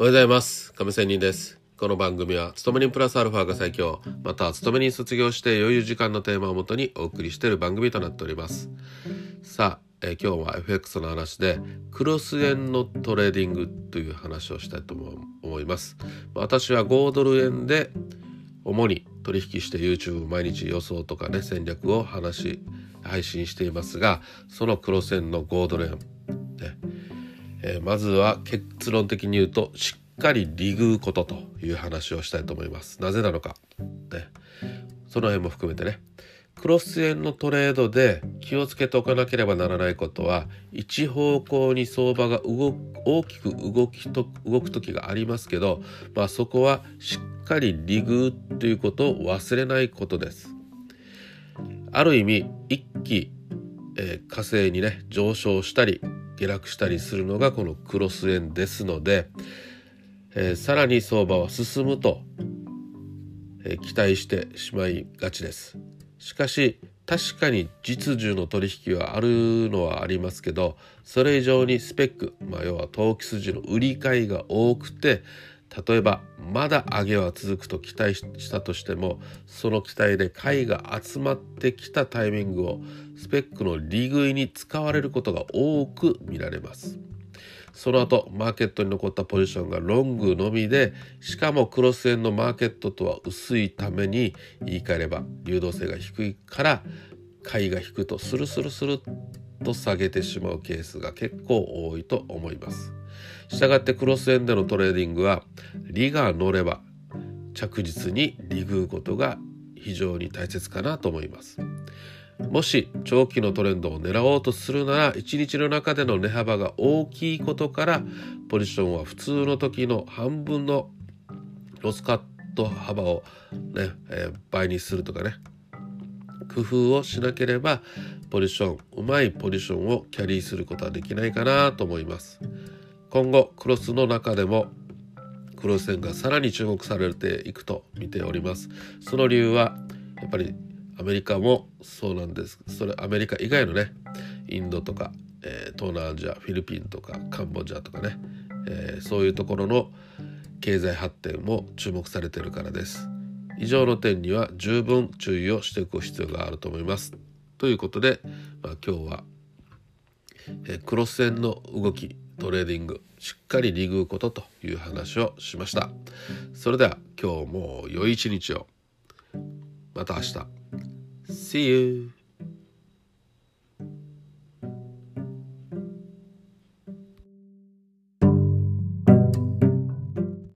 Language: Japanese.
おはようございます。亀仙人です。この番組は勤め人プラスアルファが最強。また勤め人卒業して余裕時間のテーマをもとにお送りしている番組となっております。さあ、えー、今日は FX の話でクロス円のトレーディングという話をしたいと思います。私は豪ドル円で主に取引して YouTube 毎日予想とかね戦略を話し配信していますがそのクロス円の豪ドル円、えー、まずは結論的に言うとしっかりリグうことという話をしたいと思います。なぜなのか、ね、その辺も含めてね。クロス円のトレードで気をつけておかなければならないことは一方向に相場が動大きく動きと動く時がありますけど、まあ、そこはしっかりリグということを忘れないことです。ある意味一気、えー、火星にね上昇したり下落したりするのがこのクロス円ですので、えー、さらに相場は進むと、えー、期待してしまいがちです。しかし確かに実需の取引はあるのはありますけどそれ以上にスペック、まあ、要は投機筋の売り買いが多くて例えばまだ上げは続くと期待したとしてもその期待で買いが集まってきたタイミングをスペックの利食いに使われることが多く見られます。その後マーケットに残ったポジションがロングのみでしかもクロス円のマーケットとは薄いために言い換えれば流動性が低いから買いが引くとスルスルスルと下げてしまうケースが結構多いと思います。したがってクロス円でのトレーディングは利が乗れば着実に利食うことが非常に大切かなと思います。もし長期のトレンドを狙おうとするなら1日の中での値幅が大きいことからポジションは普通の時の半分のロスカット幅をね、えー、倍にするとかね工夫をしなければポジションうまいポジションをキャリーすることはできないかなと思います。今後クロスの中でもクロス線がさらに注目されていくと見ております。その理由はやっぱりアメリカもそうなんです。それアメリカ以外のねインドとか、えー、東南アジアフィリピンとかカンボジアとかね、えー、そういうところの経済発展も注目されているからです。以上の点には十分注意をしておく必要があると思います。ということで、まあ、今日は、えー、クロス円の動きトレーディングしっかり利食うことという話をしました。それでは今日も良い一日を。また明日。See you!